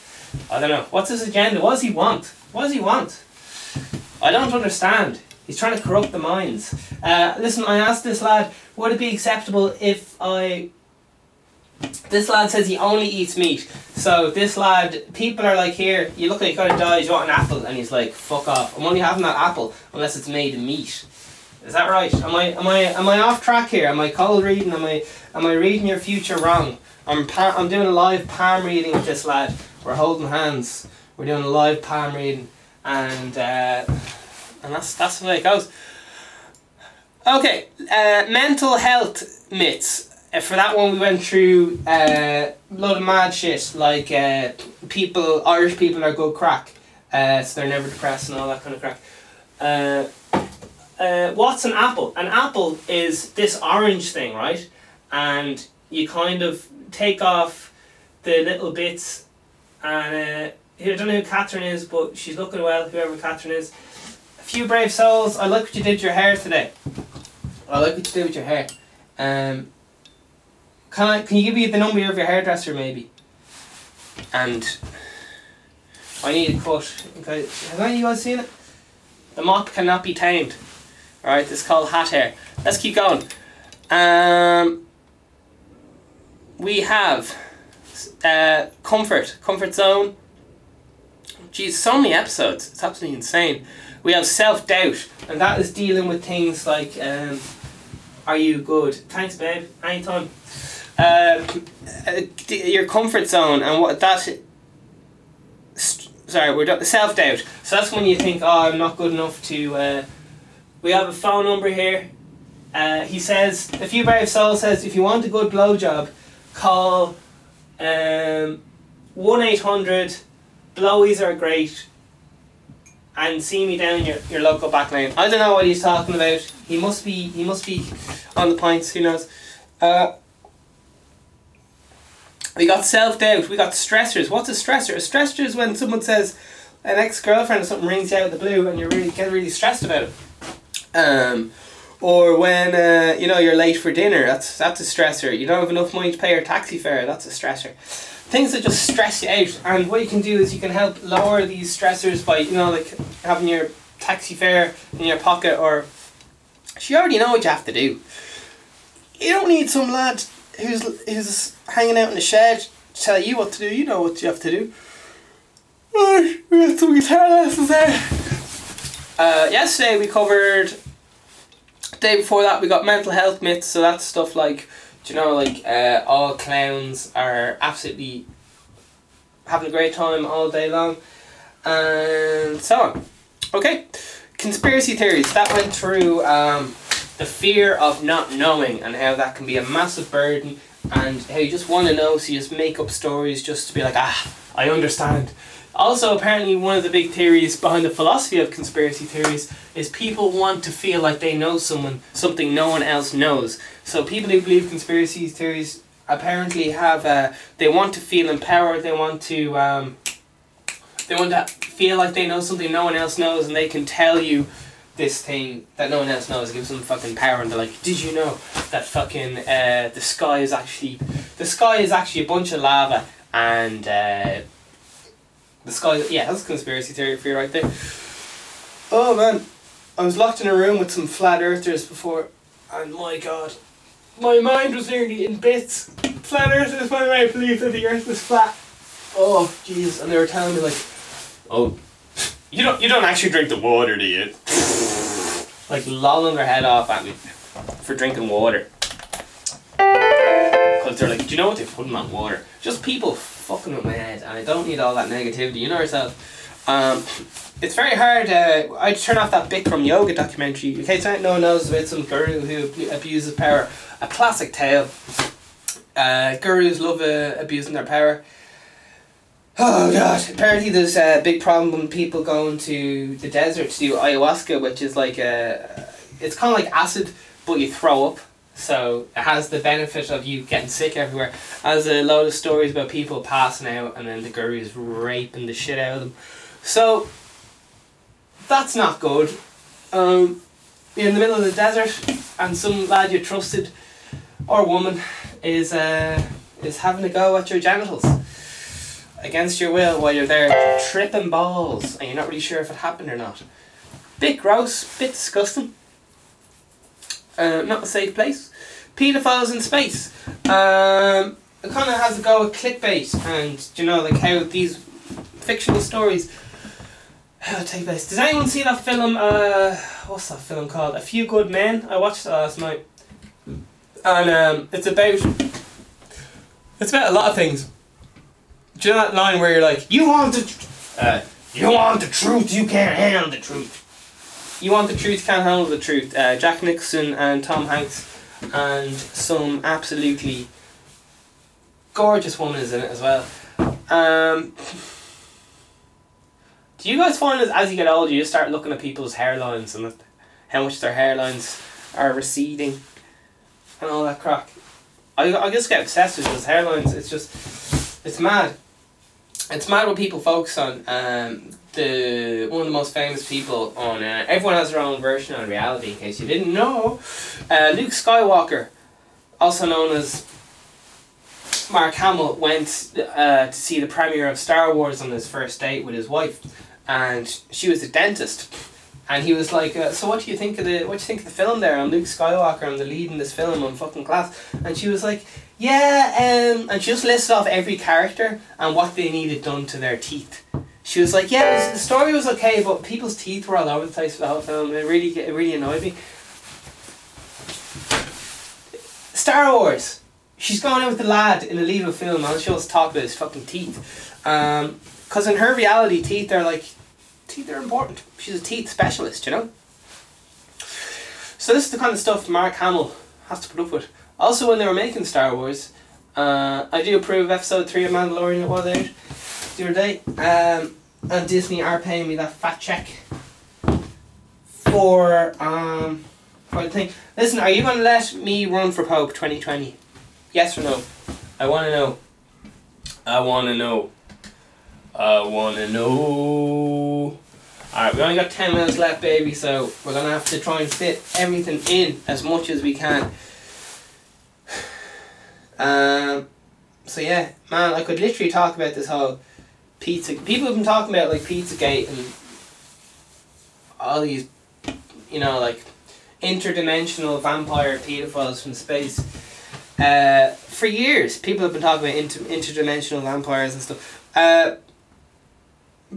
I don't know. What's his agenda? What does he want? What does he want? I don't understand. He's trying to corrupt the minds. Uh, listen, I asked this lad, would it be acceptable if I this lad says he only eats meat. So this lad, people are like, here, you look like you're gonna die, you want an apple? And he's like, fuck off. I'm only having that apple unless it's made of meat. Is that right? Am I am I am I off track here? Am I cold reading? Am I am I reading your future wrong? I'm I'm doing a live palm reading with this lad. We're holding hands. We're doing a live palm reading, and uh, and that's that's the way it goes. Okay, uh, mental health myths. Uh, for that one we went through uh, a lot of mad shit like uh, people Irish people are good crack uh, so they're never depressed and all that kind of crack. Uh, uh, what's an apple? An apple is this orange thing right? And you kind of take off the little bits and uh, I don't know who Catherine is but she's looking well whoever Catherine is few brave souls I like what you did with your hair today I like what you did with your hair um, can I? Can you give me the number of your hairdresser, maybe? And I need a cut. Okay. Have any of you guys seen it? The mop cannot be tamed. Alright, is called hat hair. Let's keep going. Um, we have uh, comfort, comfort zone. Geez, so many episodes. It's absolutely insane. We have self doubt, and that is dealing with things like, um, are you good? Thanks, babe. Anytime. Uh, uh your comfort zone and what that sorry we're self doubt so that's when you think oh I'm not good enough to uh, we have a phone number here uh, he says a few brave soul says if you want a good blowjob call um, 1-800 blowies are great and see me down your, your local back lane I don't know what he's talking about he must be he must be on the points who knows uh, we got self doubt. We got stressors. What's a stressor? A stressor is when someone says an ex girlfriend or something rings you out of the blue and you really get really stressed about it. Um, Or when uh, you know you're late for dinner, that's that's a stressor. You don't have enough money to pay your taxi fare, that's a stressor. Things that just stress you out, and what you can do is you can help lower these stressors by you know like having your taxi fare in your pocket, or you already know what you have to do. You don't need some lad who's who's hanging out in the shed to tell you what to do. You know what you have to do. We got some guitar lessons there. Uh, yesterday we covered day before that we got mental health myths so that's stuff like do you know like uh, all clowns are absolutely having a great time all day long and so on. Okay conspiracy theories. That went through um, the fear of not knowing and how that can be a massive burden. And how you just want to know so you just make up stories just to be like ah i understand. Also, apparently, one of the big theories behind the philosophy of conspiracy theories is people want to feel like they know someone something no one else knows. So people who believe conspiracy theories apparently have uh, they want to feel empowered. They want to um, they want to feel like they know something no one else knows, and they can tell you this thing that no one else knows. It gives them fucking power, and they're like, "Did you know that fucking uh, the sky is actually the sky is actually a bunch of lava and." Uh, the sky, yeah, that's conspiracy theory for you right there. Oh man, I was locked in a room with some flat earthers before, and my god, my mind was nearly in bits. Flat earthers, my mind believed that the earth was flat. Oh jeez, and they were telling me like, oh, you don't you don't actually drink the water, do you? like lolling their head off at me for drinking water. Because they're like, do you know what they put in that water? Just people fucking with my head, and I don't need all that negativity. You know yourself. Um, it's very hard. Uh, I turn off that bit from yoga documentary. In case no one knows about some guru who abuses power. A classic tale. Uh, gurus love uh, abusing their power. Oh god! Apparently, there's a big problem when people go into the desert to do ayahuasca, which is like a. It's kind of like acid, but you throw up. So it has the benefit of you getting sick everywhere. Has a load of stories about people passing out and then the gurus raping the shit out of them. So that's not good. Um, you're in the middle of the desert and some lad you trusted or woman is uh, is having a go at your genitals against your will while you're there tripping balls and you're not really sure if it happened or not. Bit gross, bit disgusting. Uh, not a safe place. Pedophiles in space. Um, it kind of has a go at clickbait and you know like how these fictional stories take place. Does anyone see that film? Uh, what's that film called? A Few Good Men. I watched it last night, and um, it's about it's about a lot of things. Do you know that line where you're like, you want the, uh, you want the truth, you can't handle the truth. You Want the Truth, Can't Handle the Truth. Uh, Jack Nicholson and Tom Hanks, and some absolutely gorgeous woman is in it as well. Um, do you guys find that as you get older, you start looking at people's hairlines and how much their hairlines are receding and all that crack? I, I just get obsessed with those hairlines. It's just, it's mad. It's mad what people focus on. Um, the one of the most famous people on uh, everyone has their own version on reality in case you didn't know uh, Luke Skywalker also known as Mark Hamill went uh, to see the premiere of Star Wars on his first date with his wife and she was a dentist and he was like uh, so what do you think of the what do you think of the film there I'm Luke Skywalker I'm the lead in this film I'm fucking class and she was like yeah um, and she just listed off every character and what they needed done to their teeth she was like, yeah, the story was okay, but people's teeth were all over the place for the whole film. It really, it really annoyed me. Star Wars. She's going out with the lad in a film, and she wants to talk about his fucking teeth. Um, in her reality, teeth are like, teeth are important. She's a teeth specialist, you know? So this is the kind of stuff Mark Hamill has to put up with. Also, when they were making Star Wars, uh, I do approve episode 3 of Mandalorian, it was out the other day, um, and Disney are paying me that fat check for um for the thing. Listen, are you gonna let me run for Pope twenty twenty? Yes or no? I wanna know. I wanna know. I wanna know. Alright, we only got 10 minutes left, baby, so we're gonna have to try and fit everything in as much as we can. Um, so yeah, man, I could literally talk about this whole pizza. People have been talking about like Pizzagate and all these, you know, like interdimensional vampire pedophiles from space. Uh, for years, people have been talking about inter- interdimensional vampires and stuff. Uh,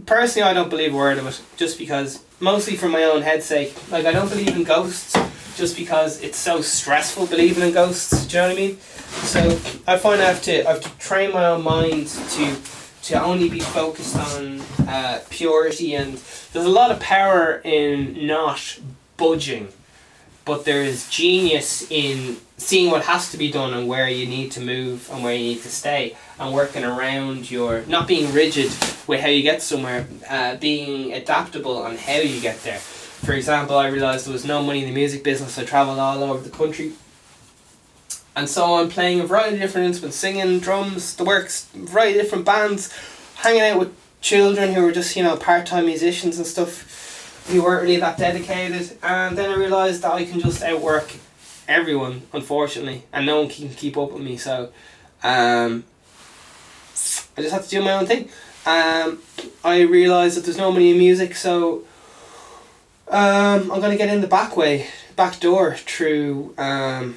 personally, I don't believe a word of it, just because, mostly for my own head's sake. Like, I don't believe in ghosts, just because it's so stressful believing in ghosts. Do you know what I mean? So I find I have to I have to train my own mind to to only be focused on uh, purity and there's a lot of power in not budging but there is genius in seeing what has to be done and where you need to move and where you need to stay and working around your not being rigid with how you get somewhere uh, being adaptable on how you get there for example i realized there was no money in the music business i traveled all over the country and so I'm playing a variety of different instruments, singing, drums, the works, variety of different bands, hanging out with children who were just, you know, part time musicians and stuff who weren't really that dedicated. And then I realised that I can just outwork everyone, unfortunately, and no one can keep up with me. So um, I just have to do my own thing. Um, I realised that there's no money in music, so um, I'm going to get in the back way, back door through. Um,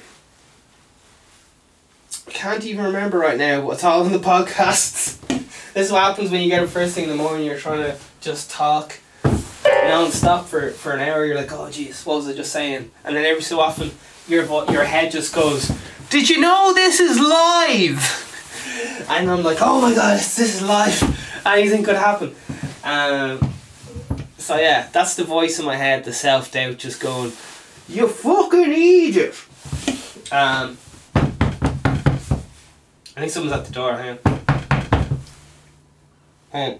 can't even remember right now what's all in the podcasts. this is what happens when you get up first thing in the morning. You're trying to just talk non-stop for, for an hour. You're like, oh jeez, what was I just saying? And then every so often, your your head just goes, "Did you know this is live?" And I'm like, "Oh my god, this is life. Anything could happen." Um, so yeah, that's the voice in my head, the self doubt, just going, "You fucking idiot." Um, I think someone's at the door. Hang on. Hang on.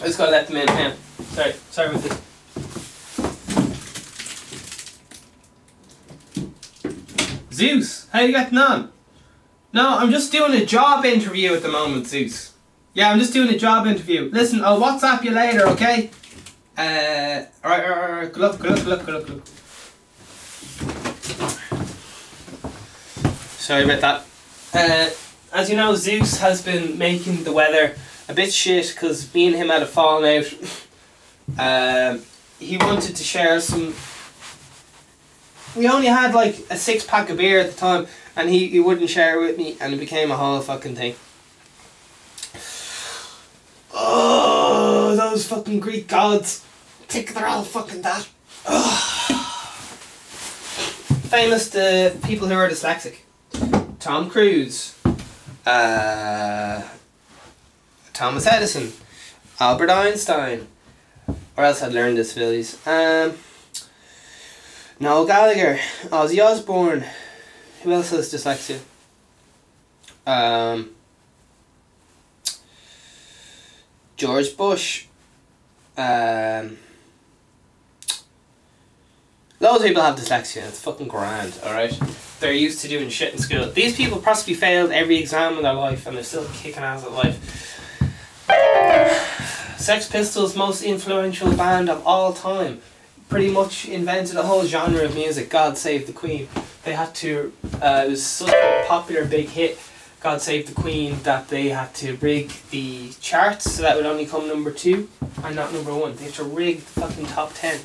I just gotta let them in. Hang on. Sorry. Sorry about this. Zeus, how you getting on? No, I'm just doing a job interview at the moment, Zeus. Yeah, I'm just doing a job interview. Listen, I'll WhatsApp you later, okay? Uh, alright, alright, alright. Good luck, good luck, good luck, good luck. Sorry about that. Uh, as you know, Zeus has been making the weather a bit shit because me and him had a falling out. um, he wanted to share some. We only had like a six pack of beer at the time, and he, he wouldn't share it with me, and it became a whole fucking thing. Oh, those fucking Greek gods. Think they're all fucking that. Famous to people who are dyslexic. Tom Cruise, uh, Thomas Edison, Albert Einstein, or else I'd learn disabilities. Um, Noel Gallagher, Ozzy Osbourne, who else has dyslexia? Um, George Bush, um, loads of people have dyslexia. It's fucking grand, alright? They're used to doing shit in school. These people possibly failed every exam in their life and they're still kicking ass at life. Sex Pistols' most influential band of all time pretty much invented a whole genre of music. God Save the Queen. They had to. Uh, it was such a popular big hit. God Save the Queen that they had to rig the charts so that would only come number two and not number one. They had to rig the fucking top ten.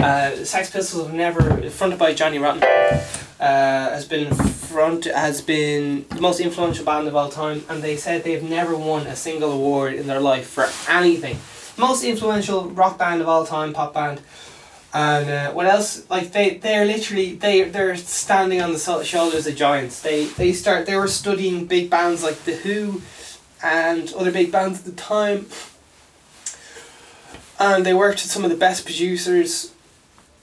Uh, Sex Pistols have never fronted by Johnny Rotten. Uh, has been front has been the most influential band of all time, and they said they've never won a single award in their life for anything. Most influential rock band of all time, pop band. And uh, what else? Like they, they're literally they they're standing on the shoulders of giants. They they start they were studying big bands like the Who, and other big bands at the time. And they worked with some of the best producers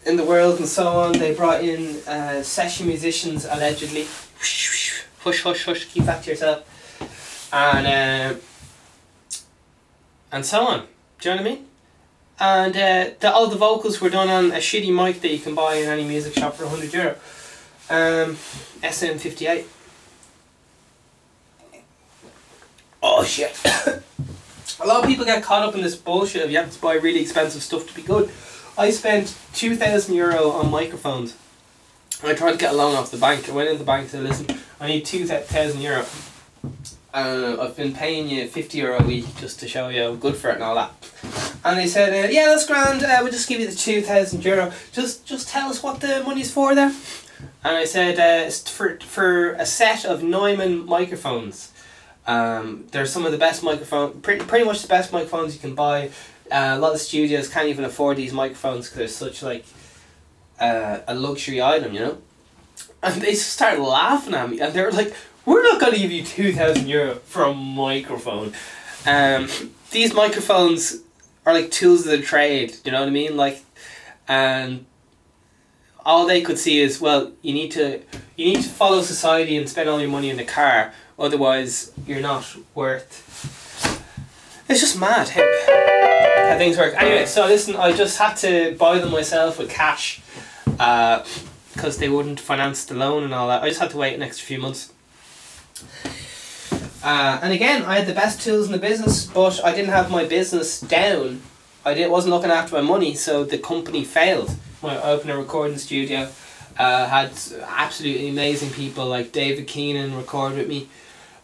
in the world and so on. They brought in uh, session musicians allegedly. Hush hush hush. Keep that to yourself. And uh, and so on. Do you know what I mean? And uh, the, all the vocals were done on a shitty mic that you can buy in any music shop for 100 euro. Um, SM58. Oh shit. a lot of people get caught up in this bullshit of you have to buy really expensive stuff to be good. I spent two thousand euro on microphones. I tried to get a loan off the bank. I went in the bank to listen. I need two thousand euro. Uh, I've been paying you fifty euro a week just to show you I'm good for it and all that. And they said, uh, yeah, that's grand. Uh, we'll just give you the two thousand euro. Just just tell us what the money's for there. And I said, uh, for for a set of Neumann microphones. Um, they're some of the best microphone, pretty pretty much the best microphones you can buy. Uh, a lot of studios can't even afford these microphones because they're such like uh, a luxury item, you know. And they just started laughing at me, and they were like, "We're not going to give you two thousand euro for a microphone." Um, these microphones are like tools of the trade. You know what I mean? Like, and all they could see is, well, you need to you need to follow society and spend all your money in the car Otherwise, you're not worth. It's just mad how, how things work. Anyway, so listen, I just had to buy them myself with cash because uh, they wouldn't finance the loan and all that. I just had to wait an extra few months. Uh, and again, I had the best tools in the business, but I didn't have my business down. I did, wasn't looking after my money, so the company failed. I opened a recording studio, uh, had absolutely amazing people like David Keenan record with me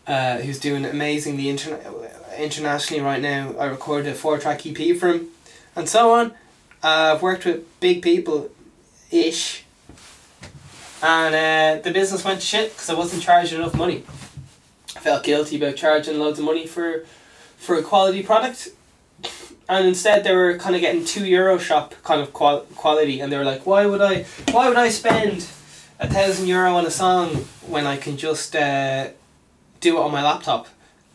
uh, who's doing amazingly interna- internationally right now. I recorded a four track EP for him, and so on. Uh, I've worked with big people, ish, and uh, the business went shit because I wasn't charging enough money. Felt guilty about charging loads of money for, for a quality product, and instead they were kind of getting two euro shop kind of qual- quality, and they were like, why would I, why would I spend a thousand euro on a song when I can just uh, do it on my laptop.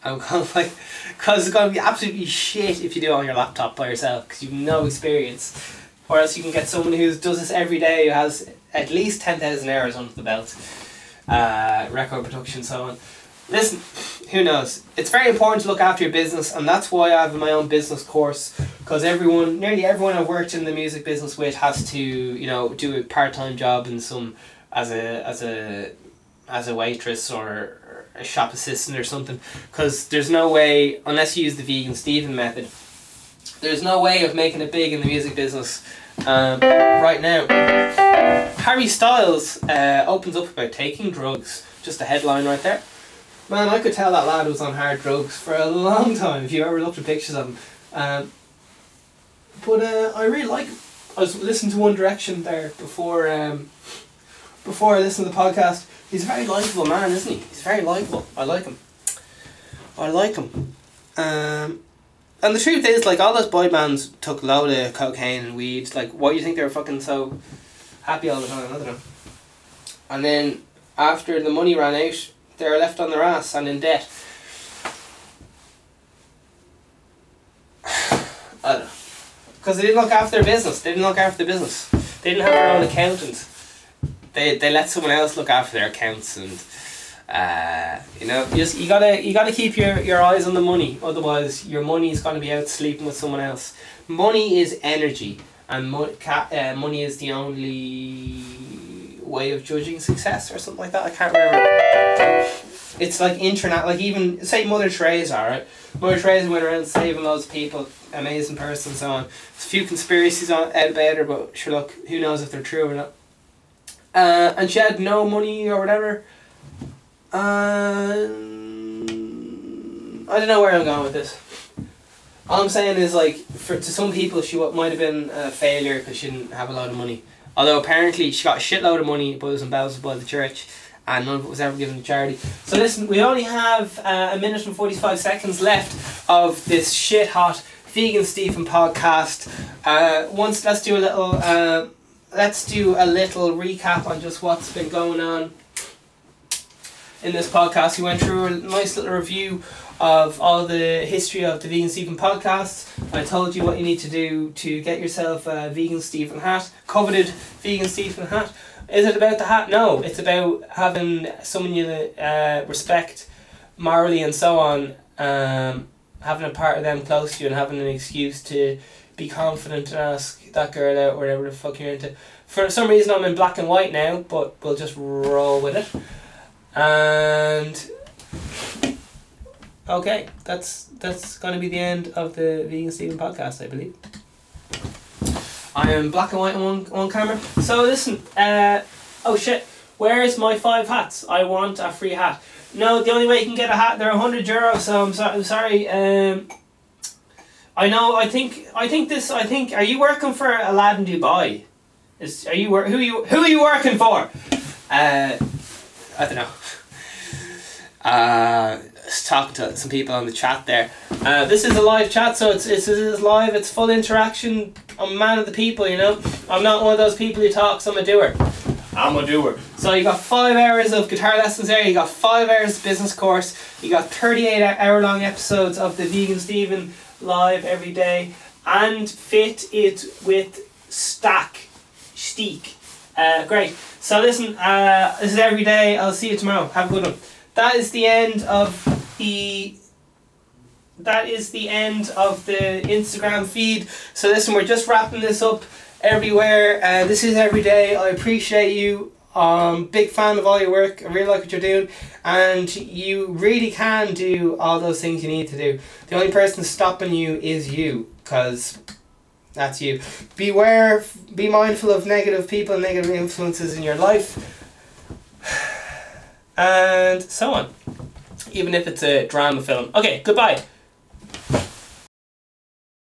I'm kind of like, because it's to be absolutely shit if you do it on your laptop by yourself because you've no experience. Or else you can get someone who does this every day who has at least 10,000 hours under the belt, uh, record production, so on. Listen, who knows? It's very important to look after your business, and that's why I have my own business course. Because everyone, nearly everyone I've worked in the music business with, has to, you know, do a part time job in some as a as a as a waitress or a shop assistant or something because there's no way unless you use the vegan Stephen method there's no way of making it big in the music business um, right now Harry Styles uh, opens up about taking drugs just a headline right there man I could tell that lad was on hard drugs for a long time if you ever looked at pictures of him um, but uh, I really like I was listening to One Direction there before um, before I listened to the podcast He's a very likable man, isn't he? He's very likable. I like him. I like him. Um, and the truth is, like, all those boy bands took load of cocaine and weed. Like, why do you think they were fucking so happy all the time? I don't know. And then, after the money ran out, they were left on their ass and in debt. I don't. Because they didn't look after their business. They didn't look after the business. They didn't have their own accountant they they let someone else look after their accounts and uh, you know you just you gotta you gotta keep your, your eyes on the money otherwise your money is gonna be out sleeping with someone else money is energy and mo- ca- uh, money is the only way of judging success or something like that I can't remember it's like internet like even say Mother Teresa right Mother Teresa went around saving those people amazing person so on There's a few conspiracies on out about but sure look who knows if they're true or not uh, and she had no money or whatever. Uh, I don't know where I'm going with this. All I'm saying is like for to some people she might have been a failure because she didn't have a lot of money. Although apparently she got a shitload of money, but it was embezzled by the church, and none of it was ever given to charity. So listen, we only have uh, a minute and forty five seconds left of this shit hot vegan Stephen podcast. Uh, once let's do a little. Uh, let's do a little recap on just what's been going on in this podcast. We went through a nice little review of all the history of the Vegan Stephen podcast. I told you what you need to do to get yourself a Vegan Stephen hat, coveted Vegan Stephen hat. Is it about the hat? No, it's about having someone you uh, respect morally and so on, um, having a part of them close to you and having an excuse to be confident and ask that girl out or whatever the fuck you're into. For some reason, I'm in black and white now, but we'll just roll with it. And Okay, that's that's going to be the end of the Vegan Steven podcast, I believe. I am black and white on one camera. So listen, uh, oh shit, where's my five hats? I want a free hat. No, the only way you can get a hat, they're hundred euros. So I'm, so, I'm sorry. Um, I know. I think. I think this. I think. Are you working for a lad in Dubai? Is are you who are you who are you working for? Uh, I don't know. Uh, talking to some people on the chat there. Uh, this is a live chat, so it's it's, it's live. It's full interaction. I'm a man of the people, you know. I'm not one of those people who talks. I'm a doer. I'm a doer. So you got five hours of guitar lessons there. You got five hours of business course. You got thirty-eight hour long episodes of the Vegan Steven live every day, and fit it with stack, steak. Uh, great. So listen, uh, this is every day. I'll see you tomorrow. Have a good one. That is the end of the. That is the end of the Instagram feed. So listen, we're just wrapping this up everywhere. Uh, this is every day. I appreciate you. Um, big fan of all your work. I really like what you're doing, and you really can do all those things you need to do. The only person stopping you is you, because that's you. Beware. Be mindful of negative people, and negative influences in your life, and so on. Even if it's a drama film. Okay. Goodbye.